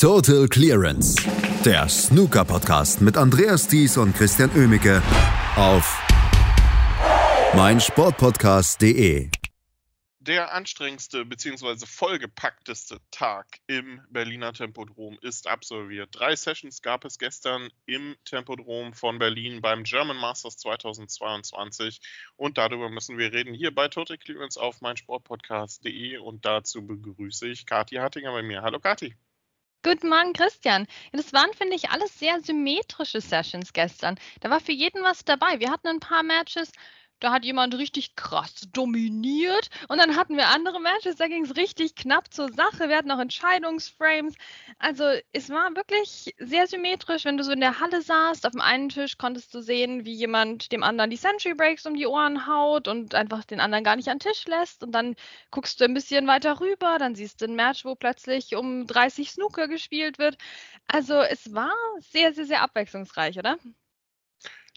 Total Clearance, der Snooker-Podcast mit Andreas Thies und Christian Ömicke auf meinsportpodcast.de. Der anstrengendste bzw. vollgepackteste Tag im Berliner Tempodrom ist absolviert. Drei Sessions gab es gestern im Tempodrom von Berlin beim German Masters 2022 und darüber müssen wir reden hier bei Total Clearance auf meinsportpodcast.de und dazu begrüße ich Kathi Hattinger bei mir. Hallo Kathi. Guten Morgen, Christian. Das waren, finde ich, alles sehr symmetrische Sessions gestern. Da war für jeden was dabei. Wir hatten ein paar Matches, da hat jemand richtig krass dominiert. Und dann hatten wir andere Matches, da ging es richtig knapp zur Sache. Wir hatten auch Entscheidungsframes. Also es war wirklich sehr symmetrisch, wenn du so in der Halle saßt. Auf dem einen Tisch konntest du sehen, wie jemand dem anderen die Century Breaks um die Ohren haut und einfach den anderen gar nicht an den Tisch lässt. Und dann guckst du ein bisschen weiter rüber, dann siehst du ein Match, wo plötzlich um 30 Snooker gespielt wird. Also es war sehr, sehr, sehr abwechslungsreich, oder?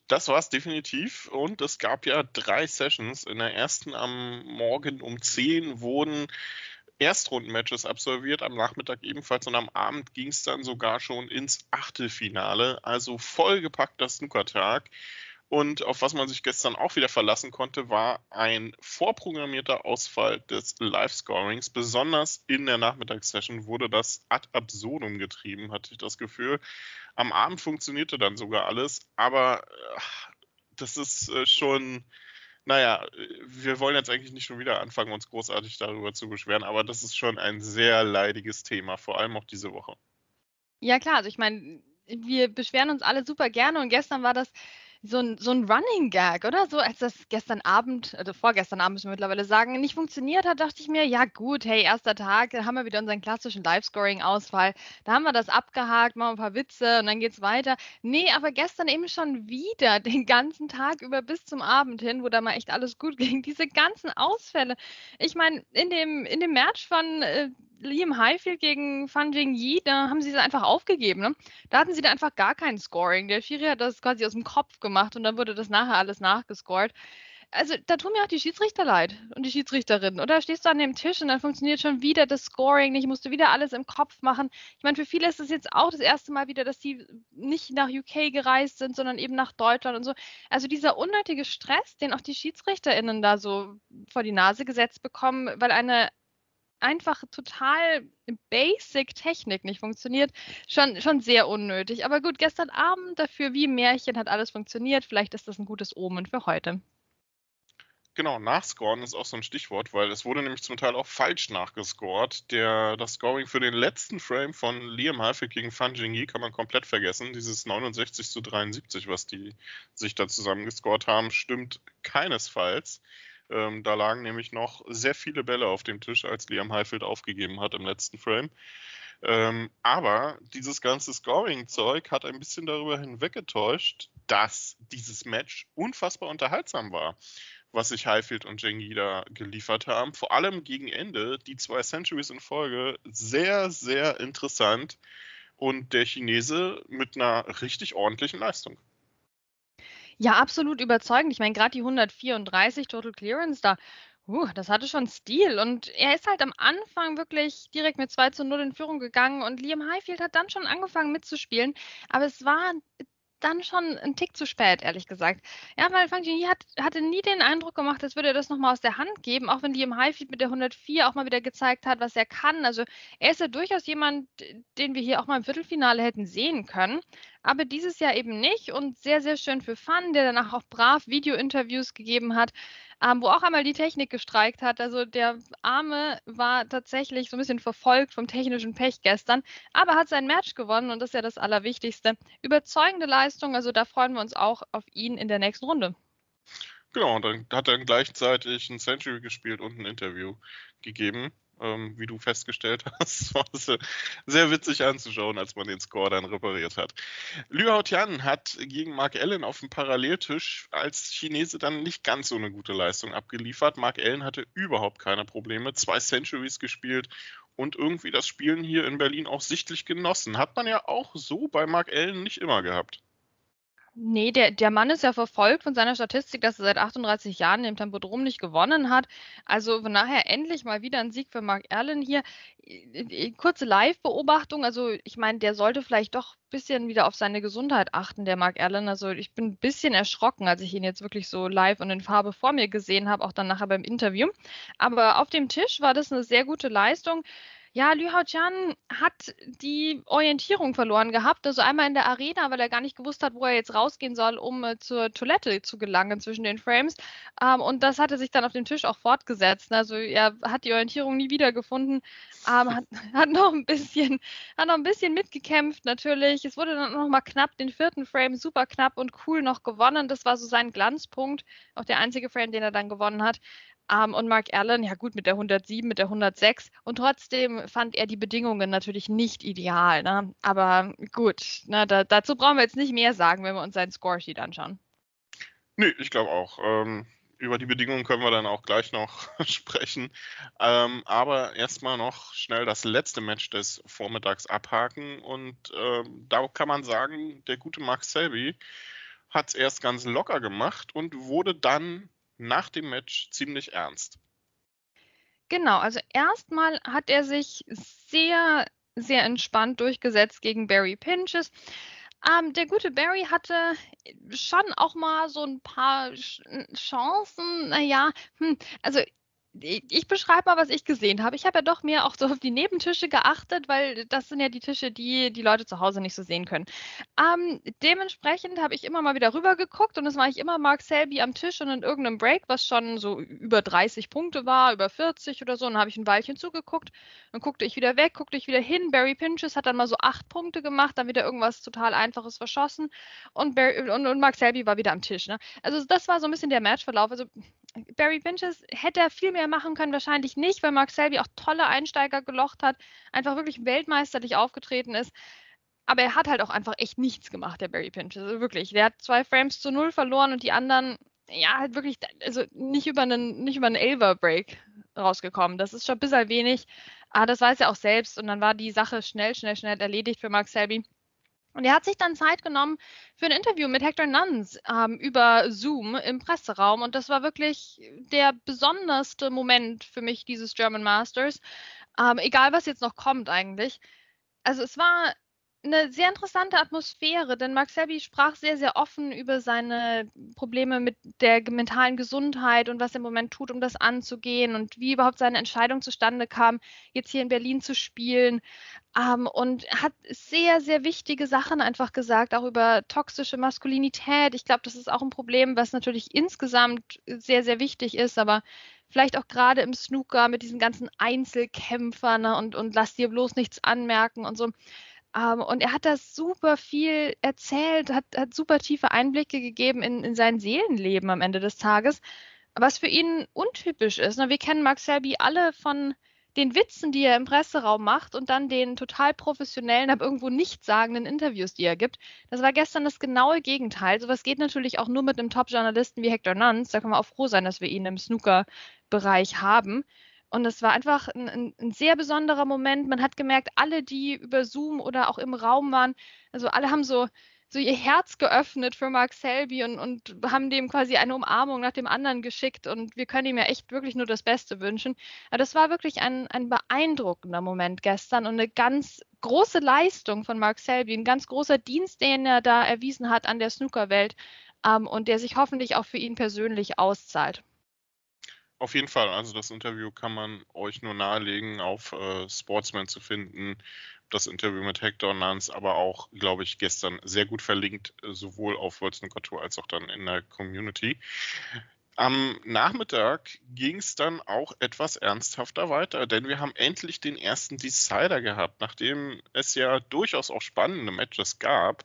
Das war es definitiv. Und es gab ja drei Sessions. In der ersten am Morgen um 10 wurden Erstrundenmatches absolviert, am Nachmittag ebenfalls und am Abend ging es dann sogar schon ins Achtelfinale. Also vollgepackter Snookertag. Und auf was man sich gestern auch wieder verlassen konnte, war ein vorprogrammierter Ausfall des Live-Scorings. Besonders in der Nachmittagssession wurde das ad absurdum getrieben, hatte ich das Gefühl. Am Abend funktionierte dann sogar alles, aber äh, das ist äh, schon, naja, wir wollen jetzt eigentlich nicht schon wieder anfangen, uns großartig darüber zu beschweren, aber das ist schon ein sehr leidiges Thema, vor allem auch diese Woche. Ja klar, also ich meine, wir beschweren uns alle super gerne und gestern war das so ein, so ein Running Gag, oder? So, als das gestern Abend, also vorgestern Abend müssen wir mittlerweile sagen, nicht funktioniert hat, dachte ich mir, ja gut, hey, erster Tag, haben wir wieder unseren klassischen Live-Scoring-Ausfall. Da haben wir das abgehakt, machen ein paar Witze und dann geht's weiter. Nee, aber gestern eben schon wieder den ganzen Tag über bis zum Abend hin, wo da mal echt alles gut ging. Diese ganzen Ausfälle. Ich meine, in dem, in dem Match von äh, Liam Highfield gegen Fan Jingyi, da haben sie es einfach aufgegeben. Ne? Da hatten sie da einfach gar kein Scoring. Der Schiri hat das quasi aus dem Kopf gemacht und dann wurde das nachher alles nachgescored. Also da tun mir auch die Schiedsrichter leid und die Schiedsrichterinnen. Oder stehst du an dem Tisch und dann funktioniert schon wieder das Scoring nicht, musst du wieder alles im Kopf machen. Ich meine, für viele ist es jetzt auch das erste Mal wieder, dass die nicht nach UK gereist sind, sondern eben nach Deutschland und so. Also dieser unnötige Stress, den auch die SchiedsrichterInnen da so vor die Nase gesetzt bekommen, weil eine einfach total basic Technik nicht funktioniert, schon, schon sehr unnötig. Aber gut, gestern Abend dafür wie Märchen hat alles funktioniert. Vielleicht ist das ein gutes Omen für heute. Genau, nachscoren ist auch so ein Stichwort, weil es wurde nämlich zum Teil auch falsch nachgescored. Der, das Scoring für den letzten Frame von Liam Halford gegen Fan Jingyi kann man komplett vergessen. Dieses 69 zu 73, was die sich da zusammengescored haben, stimmt keinesfalls. Ähm, da lagen nämlich noch sehr viele Bälle auf dem Tisch, als Liam Highfield aufgegeben hat im letzten Frame. Ähm, aber dieses ganze Scoring-Zeug hat ein bisschen darüber hinweggetäuscht, dass dieses Match unfassbar unterhaltsam war, was sich Highfield und Jengi da geliefert haben. Vor allem gegen Ende, die zwei Centuries in Folge, sehr, sehr interessant. Und der Chinese mit einer richtig ordentlichen Leistung. Ja, absolut überzeugend. Ich meine, gerade die 134 Total Clearance da, uh, das hatte schon Stil. Und er ist halt am Anfang wirklich direkt mit 2 zu 0 in Führung gegangen und Liam Highfield hat dann schon angefangen mitzuspielen. Aber es war dann schon ein Tick zu spät, ehrlich gesagt. Ja, weil Fang Jingyi hat, hatte nie den Eindruck gemacht, als würde er das nochmal aus der Hand geben, auch wenn Liam Highfield mit der 104 auch mal wieder gezeigt hat, was er kann. Also er ist ja durchaus jemand, den wir hier auch mal im Viertelfinale hätten sehen können aber dieses Jahr eben nicht und sehr, sehr schön für Fun, der danach auch brav Video-Interviews gegeben hat, ähm, wo auch einmal die Technik gestreikt hat. Also der Arme war tatsächlich so ein bisschen verfolgt vom technischen Pech gestern, aber hat sein Match gewonnen und das ist ja das Allerwichtigste. Überzeugende Leistung, also da freuen wir uns auch auf ihn in der nächsten Runde. Genau, und dann hat er gleichzeitig ein Century gespielt und ein Interview gegeben ähm, wie du festgestellt hast. War sehr, sehr witzig anzuschauen, als man den Score dann repariert hat. Liu Haotian hat gegen Mark Allen auf dem Paralleltisch als Chinese dann nicht ganz so eine gute Leistung abgeliefert. Mark Allen hatte überhaupt keine Probleme, zwei Centuries gespielt und irgendwie das Spielen hier in Berlin auch sichtlich genossen. Hat man ja auch so bei Mark Allen nicht immer gehabt. Nee, der, der Mann ist ja verfolgt von seiner Statistik, dass er seit 38 Jahren im Tempodrom nicht gewonnen hat. Also von daher endlich mal wieder ein Sieg für Mark Allen hier. Kurze Live-Beobachtung. Also ich meine, der sollte vielleicht doch ein bisschen wieder auf seine Gesundheit achten, der Mark Allen. Also ich bin ein bisschen erschrocken, als ich ihn jetzt wirklich so live und in Farbe vor mir gesehen habe, auch dann nachher beim Interview. Aber auf dem Tisch war das eine sehr gute Leistung. Ja, Liu Haojian hat die Orientierung verloren gehabt. Also einmal in der Arena, weil er gar nicht gewusst hat, wo er jetzt rausgehen soll, um äh, zur Toilette zu gelangen zwischen den Frames. Ähm, und das hatte sich dann auf dem Tisch auch fortgesetzt. Also er hat die Orientierung nie wiedergefunden. Ähm, hat, hat, noch ein bisschen, hat noch ein bisschen mitgekämpft natürlich. Es wurde dann noch mal knapp, den vierten Frame super knapp und cool noch gewonnen. Das war so sein Glanzpunkt. Auch der einzige Frame, den er dann gewonnen hat. Um, und Mark Allen, ja gut, mit der 107, mit der 106. Und trotzdem fand er die Bedingungen natürlich nicht ideal. Ne? Aber gut, ne, da, dazu brauchen wir jetzt nicht mehr sagen, wenn wir uns seinen Scoresheet anschauen. Nee, ich glaube auch. Ähm, über die Bedingungen können wir dann auch gleich noch sprechen. Ähm, aber erstmal noch schnell das letzte Match des Vormittags abhaken. Und ähm, da kann man sagen, der gute Mark Selby hat es erst ganz locker gemacht und wurde dann nach dem Match ziemlich ernst. Genau, also erstmal hat er sich sehr, sehr entspannt durchgesetzt gegen Barry Pinches. Ähm, der gute Barry hatte schon auch mal so ein paar Chancen. Naja, hm, also ich beschreibe mal, was ich gesehen habe. Ich habe ja doch mehr auch so auf die Nebentische geachtet, weil das sind ja die Tische, die die Leute zu Hause nicht so sehen können. Ähm, dementsprechend habe ich immer mal wieder rüber geguckt und es war ich immer Mark Selby am Tisch und in irgendeinem Break, was schon so über 30 Punkte war, über 40 oder so, und dann habe ich ein Weilchen zugeguckt. Dann guckte ich wieder weg, guckte ich wieder hin. Barry Pinches hat dann mal so acht Punkte gemacht, dann wieder irgendwas total Einfaches verschossen und, Barry, und, und Mark Selby war wieder am Tisch. Ne? Also das war so ein bisschen der Matchverlauf. Also Barry Pinches hätte er viel mehr machen können, wahrscheinlich nicht, weil Mark Selby auch tolle Einsteiger gelocht hat, einfach wirklich weltmeisterlich aufgetreten ist. Aber er hat halt auch einfach echt nichts gemacht, der Barry Pinches. Also wirklich. Der hat zwei Frames zu null verloren und die anderen, ja, halt wirklich, also nicht über einen, nicht über einen Elver-Break rausgekommen. Das ist schon ein bisschen wenig. Aber das weiß er auch selbst und dann war die Sache schnell, schnell, schnell erledigt für Mark Selby. Und er hat sich dann Zeit genommen für ein Interview mit Hector Nuns ähm, über Zoom im Presseraum. Und das war wirklich der besonderste Moment für mich dieses German Masters. Ähm, egal, was jetzt noch kommt eigentlich. Also es war eine sehr interessante Atmosphäre, denn Mark Selby sprach sehr, sehr offen über seine Probleme mit der mentalen Gesundheit und was er im Moment tut, um das anzugehen und wie überhaupt seine Entscheidung zustande kam, jetzt hier in Berlin zu spielen. Ähm, und hat sehr, sehr wichtige Sachen einfach gesagt, auch über toxische Maskulinität. Ich glaube, das ist auch ein Problem, was natürlich insgesamt sehr, sehr wichtig ist, aber vielleicht auch gerade im Snooker mit diesen ganzen Einzelkämpfern ne, und, und lass dir bloß nichts anmerken und so um, ähm, und er hat das super viel erzählt, hat, hat super tiefe Einblicke gegeben in, in sein Seelenleben am Ende des Tages, was für ihn untypisch ist. Ne? Wir kennen Max Selby alle von den Witzen, die er im Presseraum macht und dann den total professionellen, aber irgendwo nichtssagenden Interviews, die er gibt. Das war gestern das genaue Gegenteil. Sowas geht natürlich auch nur mit einem Top-Journalisten wie Hector Nuns. Da kann man auch froh sein, dass wir ihn im Snooker-Bereich haben. Und es war einfach ein, ein, ein, sehr besonderer Moment. Man hat gemerkt, alle, die über Zoom oder auch im Raum waren, also alle haben so, so ihr Herz geöffnet für Mark Selby und, und haben dem quasi eine Umarmung nach dem anderen geschickt. Und wir können ihm ja echt wirklich nur das Beste wünschen. Aber das war wirklich ein, ein beeindruckender Moment gestern und eine ganz große Leistung von Mark Selby, ein ganz großer Dienst, den er da erwiesen hat an der Snookerwelt ähm, und der sich hoffentlich auch für ihn persönlich auszahlt. Auf jeden Fall. Also das Interview kann man euch nur nahelegen, auf äh, Sportsman zu finden. Das Interview mit Hector Nance, aber auch, glaube ich, gestern sehr gut verlinkt, sowohl auf World Snooker Tour als auch dann in der Community. Am Nachmittag ging es dann auch etwas ernsthafter weiter, denn wir haben endlich den ersten Decider gehabt. Nachdem es ja durchaus auch spannende Matches gab,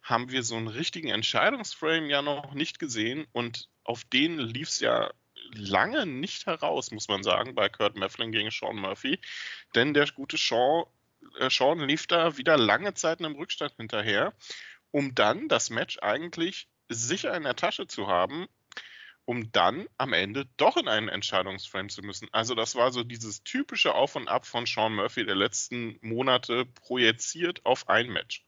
haben wir so einen richtigen Entscheidungsframe ja noch nicht gesehen und auf den lief es ja lange nicht heraus, muss man sagen, bei Kurt Mefflin gegen Sean Murphy. Denn der gute Sean, äh, Sean lief da wieder lange Zeit in einem Rückstand hinterher, um dann das Match eigentlich sicher in der Tasche zu haben, um dann am Ende doch in einen Entscheidungsframe zu müssen. Also das war so dieses typische Auf und Ab von Sean Murphy der letzten Monate projiziert auf ein Match.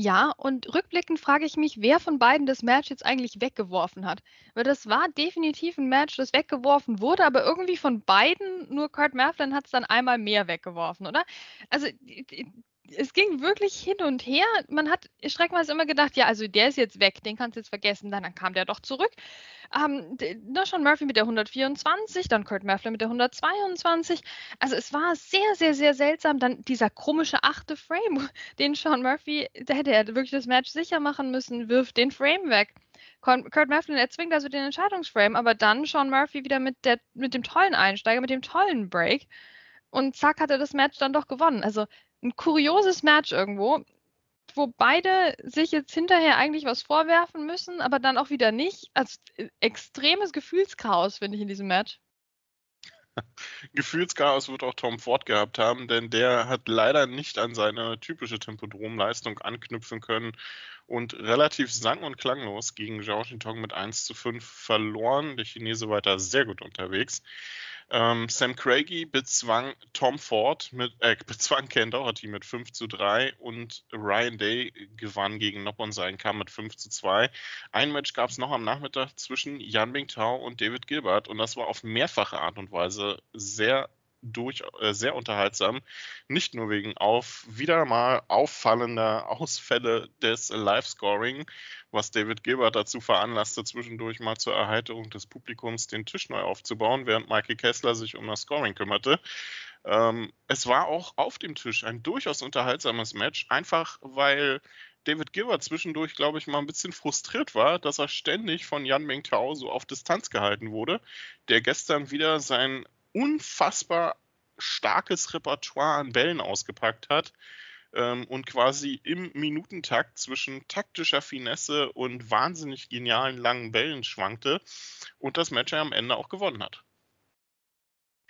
Ja, und rückblickend frage ich mich, wer von beiden das Match jetzt eigentlich weggeworfen hat. Weil das war definitiv ein Match, das weggeworfen wurde, aber irgendwie von beiden, nur Kurt Merflin hat es dann einmal mehr weggeworfen, oder? Also es ging wirklich hin und her. Man hat streckenweise immer gedacht, ja, also der ist jetzt weg, den kannst du jetzt vergessen. Dann, dann kam der doch zurück. Ähm, da schon Murphy mit der 124, dann Kurt Merfler mit der 122. Also es war sehr, sehr, sehr seltsam. Dann dieser komische achte Frame, den Sean Murphy, da hätte er wirklich das Match sicher machen müssen, wirft den Frame weg. Kurt Merflin erzwingt also den Entscheidungsframe, aber dann Sean Murphy wieder mit, der, mit dem tollen Einsteiger, mit dem tollen Break. Und zack, hat er das Match dann doch gewonnen. Also ein kurioses Match irgendwo, wo beide sich jetzt hinterher eigentlich was vorwerfen müssen, aber dann auch wieder nicht. Also äh, extremes Gefühlschaos, finde ich, in diesem Match. Gefühlschaos wird auch Tom Ford gehabt haben, denn der hat leider nicht an seine typische Tempodrom-Leistung anknüpfen können und relativ sang- und klanglos gegen Zhao Xintong mit 1 zu 5 verloren. Der Chinese weiter sehr gut unterwegs. Ähm, Sam Craigie bezwang Tom Ford mit, äh, bezwang Ken Doherty mit 5 zu 3 und Ryan Day gewann gegen Noppon sein kam mit 5 zu 2. Ein Match gab es noch am Nachmittag zwischen Yan Bingtao und David Gilbert und das war auf mehrfache Art und Weise sehr durch, äh, sehr unterhaltsam. Nicht nur wegen auf wieder mal auffallender Ausfälle des Live-Scoring, was David Gilbert dazu veranlasste, zwischendurch mal zur Erheiterung des Publikums den Tisch neu aufzubauen, während Michael Kessler sich um das Scoring kümmerte. Ähm, es war auch auf dem Tisch ein durchaus unterhaltsames Match, einfach weil David Gilbert zwischendurch, glaube ich, mal ein bisschen frustriert war, dass er ständig von Yan Mingtao so auf Distanz gehalten wurde, der gestern wieder sein unfassbar starkes Repertoire an Bällen ausgepackt hat ähm, und quasi im Minutentakt zwischen taktischer Finesse und wahnsinnig genialen langen Bällen schwankte und das Match am Ende auch gewonnen hat.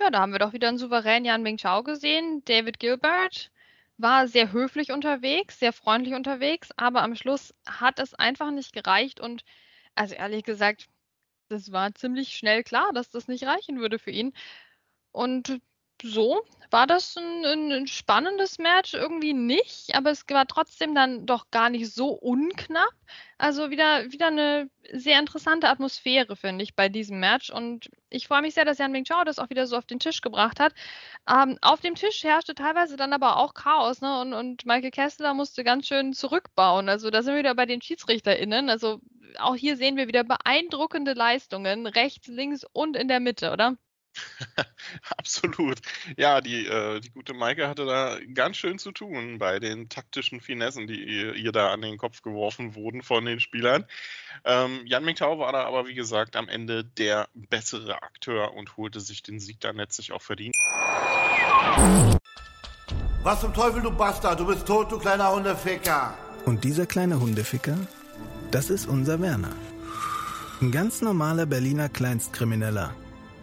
Ja, da haben wir doch wieder einen souveränen Jan Ming Chao gesehen. David Gilbert war sehr höflich unterwegs, sehr freundlich unterwegs, aber am Schluss hat es einfach nicht gereicht und also ehrlich gesagt, das war ziemlich schnell klar, dass das nicht reichen würde für ihn. Und so war das ein, ein, spannendes Match irgendwie nicht, aber es war trotzdem dann doch gar nicht so unknapp. Also wieder, wieder eine sehr interessante Atmosphäre, finde ich, bei diesem Match. Und ich freue mich sehr, dass Jan Ming Chao das auch wieder so auf den Tisch gebracht hat. Ähm, auf dem Tisch herrschte teilweise dann aber auch Chaos, ne? Und, und Michael Kessler musste ganz schön zurückbauen. Also da sind wir wieder bei den SchiedsrichterInnen. Also auch hier sehen wir wieder beeindruckende Leistungen, rechts, links und in der Mitte, oder? Absolut. Ja, die, äh, die gute Maike hatte da ganz schön zu tun bei den taktischen Finessen, die ihr, ihr da an den Kopf geworfen wurden von den Spielern. Ähm, Jan Mingtao war da aber, wie gesagt, am Ende der bessere Akteur und holte sich den Sieg dann letztlich auch verdient. Was zum Teufel, du Bastard? Du bist tot, du kleiner Hundeficker. Und dieser kleine Hundeficker, das ist unser Werner. Ein ganz normaler Berliner Kleinstkrimineller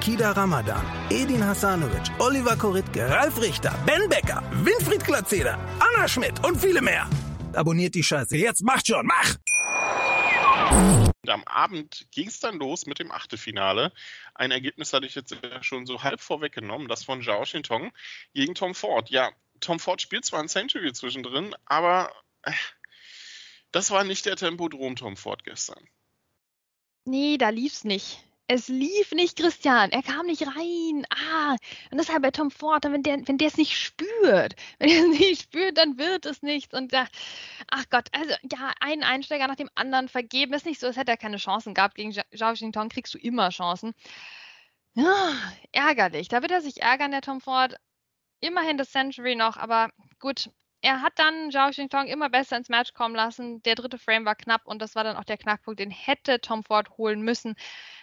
Kida Ramadan, Edin Hasanovic, Oliver Koritke, Ralf Richter, Ben Becker, Winfried Glatzeder, Anna Schmidt und viele mehr. Abonniert die Scheiße. Jetzt macht schon, mach! Und am Abend ging es dann los mit dem Achtelfinale. Ein Ergebnis hatte ich jetzt schon so halb vorweggenommen, das von Zhao Xintong gegen Tom Ford. Ja, Tom Ford spielt zwar ein Century zwischendrin, aber äh, das war nicht der Tempodrom Tom Ford gestern. Nee, da lief's nicht es lief nicht Christian, er kam nicht rein. Ah, und deshalb bei Tom Ford, wenn der, wenn der es nicht spürt, wenn er es nicht spürt, dann wird es nichts. Und da, ach Gott, also ja, einen Einsteiger nach dem anderen vergeben. Ist nicht so, als hätte er keine Chancen gehabt. Gegen Zhao Xingtong kriegst du immer Chancen. Ja, ärgerlich. Da wird er sich ärgern, der Tom Ford. Immerhin das Century noch, aber gut, er hat dann Zhao Xingtong immer besser ins Match kommen lassen. Der dritte Frame war knapp und das war dann auch der Knackpunkt, den hätte Tom Ford holen müssen.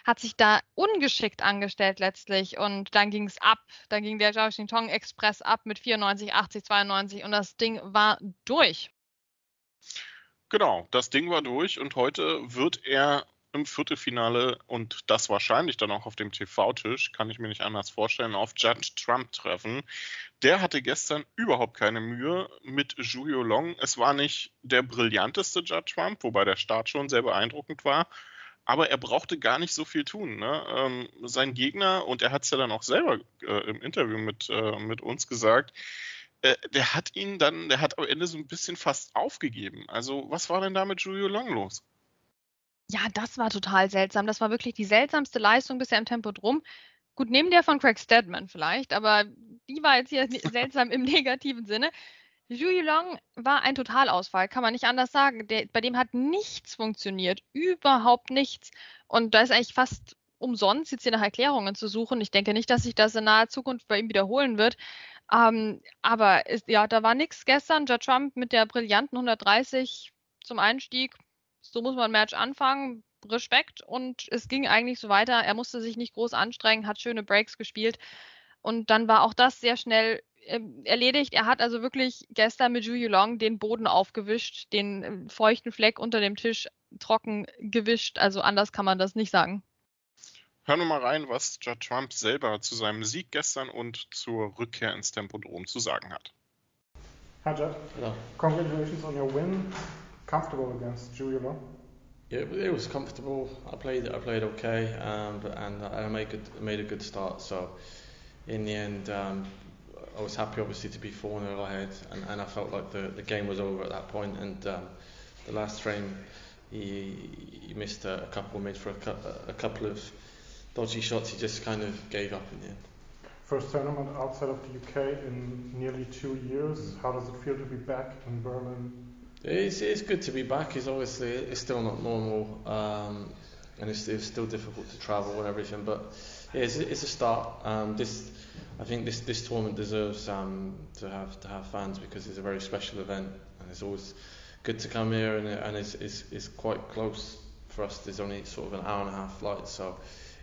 Hat sich da ungeschickt angestellt letztlich und dann ging es ab. Dann ging der Zhao Xingtong Express ab mit 94, 80, 92 und das Ding war durch. Genau, das Ding war durch und heute wird er im Viertelfinale und das wahrscheinlich dann auch auf dem TV-Tisch, kann ich mir nicht anders vorstellen, auf Judge Trump treffen. Der hatte gestern überhaupt keine Mühe mit Julio Long. Es war nicht der brillanteste Judge Trump, wobei der Start schon sehr beeindruckend war. Aber er brauchte gar nicht so viel tun. Ne? Ähm, sein Gegner, und er hat es ja dann auch selber äh, im Interview mit, äh, mit uns gesagt, äh, der hat ihn dann, der hat am Ende so ein bisschen fast aufgegeben. Also, was war denn da mit Julio Long los? Ja, das war total seltsam. Das war wirklich die seltsamste Leistung bisher im Tempo drum. Gut, neben der von Craig Stedman vielleicht, aber die war jetzt hier seltsam im negativen Sinne. Julie Long war ein Totalausfall, kann man nicht anders sagen. Der, bei dem hat nichts funktioniert, überhaupt nichts. Und da ist eigentlich fast umsonst, jetzt hier nach Erklärungen zu suchen. Ich denke nicht, dass sich das in naher Zukunft bei ihm wiederholen wird. Ähm, aber ist, ja, da war nichts gestern. Judge Trump mit der brillanten 130 zum Einstieg so muss man ein Match anfangen. Respekt und es ging eigentlich so weiter. Er musste sich nicht groß anstrengen, hat schöne Breaks gespielt und dann war auch das sehr schnell äh, erledigt. Er hat also wirklich gestern mit Juju Long den Boden aufgewischt, den äh, feuchten Fleck unter dem Tisch trocken gewischt. Also anders kann man das nicht sagen. Hören wir mal rein, was Judd Trump selber zu seinem Sieg gestern und zur Rückkehr ins Tempodrom zu sagen hat. Hi Judd. Hello. Congratulations on your win. Comfortable against Julia Yeah, it was comfortable. I played I played okay, um, but, and I made good, made a good start. So in the end, um, I was happy obviously to be 4 0 ahead, and, and I felt like the, the game was over at that point. And um, the last frame, he, he missed a, a couple, made for a, a couple of dodgy shots. He just kind of gave up in the end. First tournament outside of the UK in nearly two years. Mm. How does it feel to be back in Berlin it's, it's good to be back. It's obviously it's still not normal, um, and it's, it's still difficult to travel and everything. But yeah, it's, it's a start. Um, this I think this this tournament deserves um, to have to have fans because it's a very special event, and it's always good to come here, and, and it's, it's, it's quite close for us. There's only sort of an hour and a half flight, so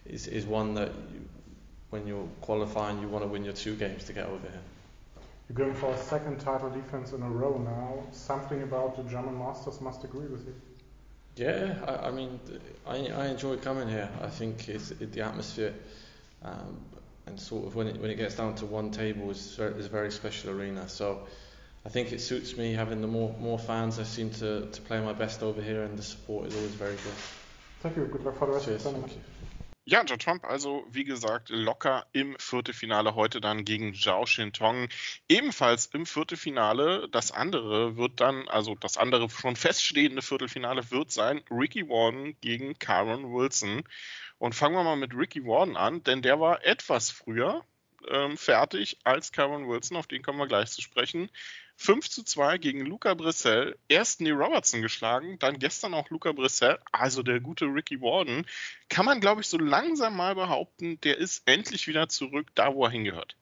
it's, it's one that you, when you're qualifying, you want to win your two games to get over here. You're going for a second title defense in a row now. Something about the German Masters must agree with you. Yeah, I, I mean, I, I enjoy coming here. I think it's it, the atmosphere, um, and sort of when it when it gets down to one table is is a very special arena. So I think it suits me having the more more fans. I seem to, to play my best over here, and the support is always very good. Thank you. Good luck for the rest Cheers, of the tournament. Ja, Joe Trump also, wie gesagt, locker im Viertelfinale heute dann gegen Zhao Shintong. Ebenfalls im Viertelfinale. Das andere wird dann, also das andere schon feststehende Viertelfinale wird sein Ricky Warden gegen Karen Wilson. Und fangen wir mal mit Ricky Warden an, denn der war etwas früher ähm, fertig als Karen Wilson, auf den kommen wir gleich zu sprechen. 5 zu 2 gegen Luca Brissell. Erst Neil Robertson geschlagen, dann gestern auch Luca Brissell, also der gute Ricky Warden. Kann man, glaube ich, so langsam mal behaupten, der ist endlich wieder zurück, da wo er hingehört.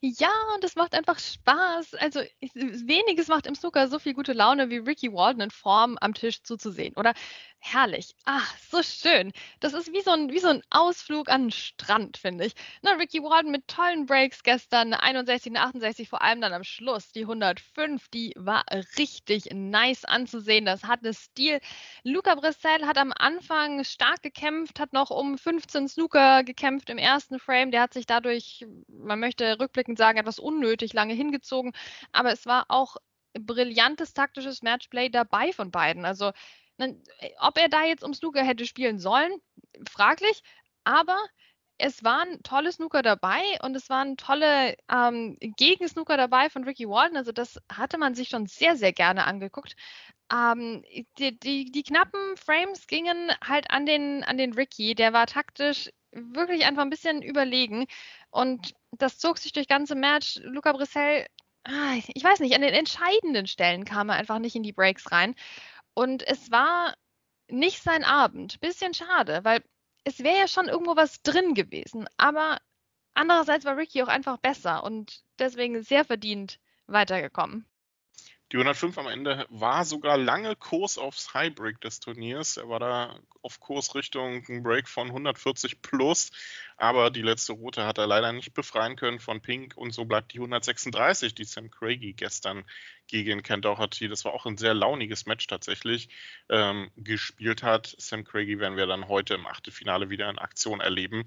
Ja, und es macht einfach Spaß. Also weniges macht im Snooker so viel gute Laune wie Ricky Walden in Form am Tisch zuzusehen. Oder herrlich. Ach, so schön. Das ist wie so ein, wie so ein Ausflug an den Strand, finde ich. Na, Ricky Walden mit tollen Breaks gestern, 61, 68, vor allem dann am Schluss. Die 105, die war richtig nice anzusehen. Das hatte Stil. Luca Brissell hat am Anfang stark gekämpft, hat noch um 15 Snooker gekämpft im ersten Frame. Der hat sich dadurch, man möchte rückblickend sagen, etwas unnötig lange hingezogen. Aber es war auch brillantes taktisches Matchplay dabei von beiden. Also ob er da jetzt um Snooker hätte spielen sollen, fraglich, aber es waren tolle Snooker dabei und es waren tolle ähm, Gegensnooker dabei von Ricky Walton. Also das hatte man sich schon sehr, sehr gerne angeguckt. Ähm, die, die, die, knappen Frames gingen halt an den, an den Ricky. Der war taktisch wirklich einfach ein bisschen überlegen. Und das zog sich durch ganze Match. Luca Brissell, ah, ich weiß nicht, an den entscheidenden Stellen kam er einfach nicht in die Breaks rein. Und es war nicht sein Abend. Bisschen schade, weil es wäre ja schon irgendwo was drin gewesen. Aber andererseits war Ricky auch einfach besser und deswegen sehr verdient weitergekommen. Die 105 am Ende war sogar lange Kurs aufs Highbreak des Turniers. Er war da auf Kurs Richtung ein Break von 140 plus, aber die letzte Route hat er leider nicht befreien können von Pink und so bleibt die 136, die Sam Craigie gestern gegen Ken Doherty, das war auch ein sehr launiges Match tatsächlich, ähm, gespielt hat. Sam Craigie werden wir dann heute im Achtelfinale wieder in Aktion erleben.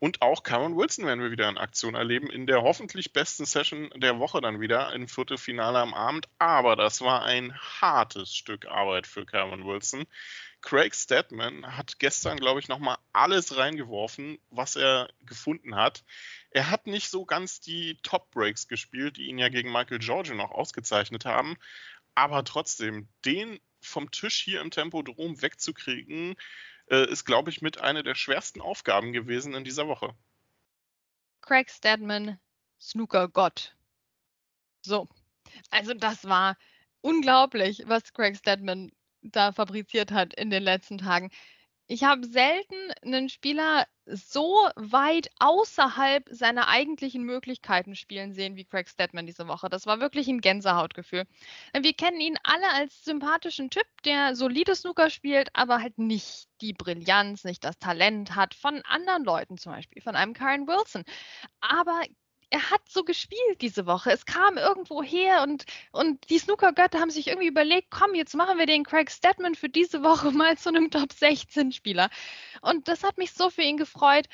Und auch Karen Wilson werden wir wieder in Aktion erleben, in der hoffentlich besten Session der Woche dann wieder im Viertelfinale am Abend. Aber das war ein hartes Stück Arbeit für Karen Wilson. Craig Stedman hat gestern, glaube ich, nochmal alles reingeworfen, was er gefunden hat. Er hat nicht so ganz die Top-Breaks gespielt, die ihn ja gegen Michael Giorgio noch ausgezeichnet haben. Aber trotzdem, den vom Tisch hier im Tempodrom wegzukriegen, ist, glaube ich, mit einer der schwersten Aufgaben gewesen in dieser Woche. Craig Stedman, Snooker-Gott. So, also das war unglaublich, was Craig Stedman da fabriziert hat in den letzten Tagen. Ich habe selten einen Spieler so weit außerhalb seiner eigentlichen Möglichkeiten spielen sehen wie Craig Stedman diese Woche. Das war wirklich ein Gänsehautgefühl. Wir kennen ihn alle als sympathischen Typ, der solide Snooker spielt, aber halt nicht die Brillanz, nicht das Talent hat von anderen Leuten zum Beispiel, von einem Karen Wilson. Aber er hat so gespielt diese Woche. Es kam irgendwo her und, und die Snooker-Götter haben sich irgendwie überlegt, komm, jetzt machen wir den Craig Stedman für diese Woche mal zu einem Top-16-Spieler. Und das hat mich so für ihn gefreut.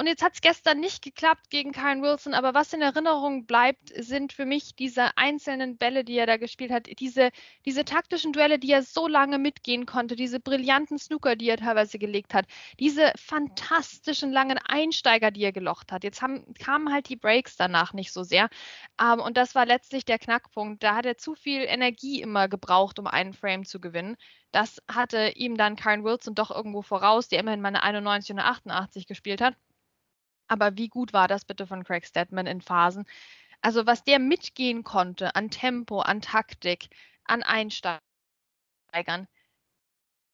Und jetzt hat es gestern nicht geklappt gegen Karen Wilson, aber was in Erinnerung bleibt, sind für mich diese einzelnen Bälle, die er da gespielt hat, diese, diese taktischen Duelle, die er so lange mitgehen konnte, diese brillanten Snooker, die er teilweise gelegt hat, diese fantastischen langen Einsteiger, die er gelocht hat. Jetzt haben, kamen halt die Breaks danach nicht so sehr. Ähm, und das war letztlich der Knackpunkt. Da hat er zu viel Energie immer gebraucht, um einen Frame zu gewinnen. Das hatte ihm dann Karen Wilson doch irgendwo voraus, der immerhin mal eine 91 und eine 88 gespielt hat. Aber wie gut war das bitte von Craig Stedman in Phasen? Also was der mitgehen konnte an Tempo, an Taktik, an Einsteigern.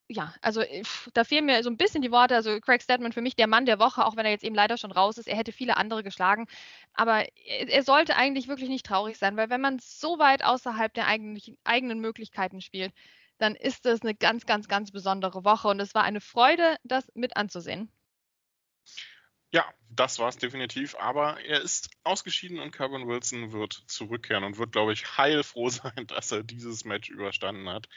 Ja, also äh, da fehlen mir so ein bisschen die Worte. Also Craig Stedman für mich der Mann der Woche, auch wenn er jetzt eben leider schon raus ist. Er hätte viele andere geschlagen. Aber er sollte eigentlich wirklich nicht traurig sein, weil wenn man so weit außerhalb der eigenen Möglichkeiten spielt, dann ist das eine ganz, ganz, ganz besondere Woche. Und es war eine Freude, das mit anzusehen. Ja, das war es definitiv. Aber er ist ausgeschieden und Kevin Wilson wird zurückkehren und wird, glaube ich, heilfroh sein, dass er dieses Match überstanden hat.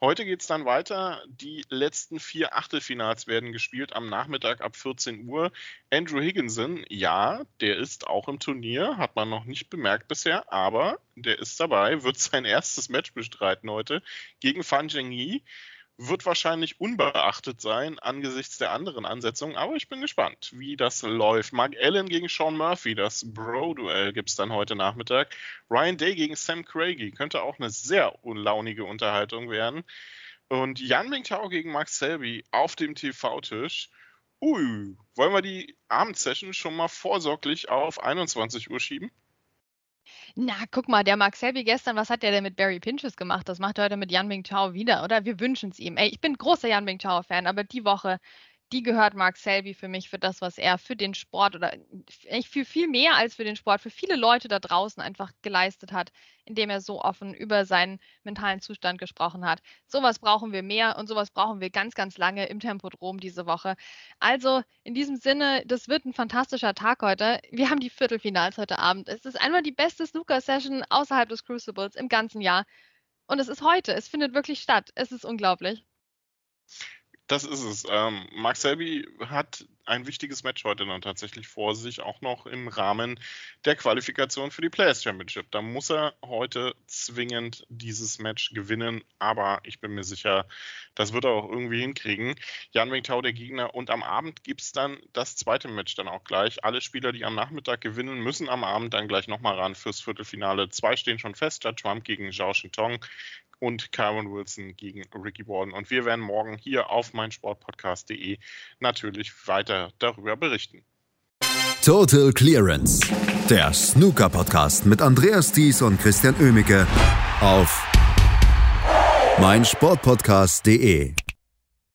Heute geht es dann weiter. Die letzten vier Achtelfinals werden gespielt am Nachmittag ab 14 Uhr. Andrew Higginson, ja, der ist auch im Turnier, hat man noch nicht bemerkt bisher, aber der ist dabei, wird sein erstes Match bestreiten heute gegen Fan Zhengyi wird wahrscheinlich unbeachtet sein angesichts der anderen Ansetzungen, aber ich bin gespannt, wie das läuft. Mark Allen gegen Sean Murphy, das Bro-Duell gibt es dann heute Nachmittag. Ryan Day gegen Sam Craigie könnte auch eine sehr unlaunige Unterhaltung werden. Und Jan Mingtao gegen Mark Selby auf dem TV-Tisch. Ui, wollen wir die Abendsession schon mal vorsorglich auf 21 Uhr schieben? Na, guck mal, der Mark Selby gestern, was hat der denn mit Barry Pinches gemacht? Das macht er heute mit Yan Ming Chao wieder, oder? Wir wünschen es ihm. Ey, ich bin großer Yan Ming Chao-Fan, aber die Woche die gehört Mark Selby für mich für das, was er für den Sport oder für viel mehr als für den Sport, für viele Leute da draußen einfach geleistet hat, indem er so offen über seinen mentalen Zustand gesprochen hat. Sowas brauchen wir mehr und sowas brauchen wir ganz, ganz lange im Tempodrom diese Woche. Also in diesem Sinne, das wird ein fantastischer Tag heute. Wir haben die Viertelfinals heute Abend. Es ist einmal die beste Snooker-Session außerhalb des Crucibles im ganzen Jahr. Und es ist heute. Es findet wirklich statt. Es ist unglaublich. Das ist es. Ähm, Mark Selby hat ein wichtiges Match heute dann tatsächlich vor sich, auch noch im Rahmen der Qualifikation für die Players Championship. Da muss er heute zwingend dieses Match gewinnen, aber ich bin mir sicher, das wird er auch irgendwie hinkriegen. Jan Wingtau der Gegner und am Abend gibt es dann das zweite Match dann auch gleich. Alle Spieler, die am Nachmittag gewinnen, müssen am Abend dann gleich nochmal ran fürs Viertelfinale. Zwei stehen schon fest, Judge Trump gegen Zhao Shintong und Kyron Wilson gegen Ricky Warden. Und wir werden morgen hier auf meinsportpodcast.de natürlich weiter darüber berichten. Total Clearance, der Snooker-Podcast mit Andreas Thies und Christian Ömicke auf meinsportpodcast.de.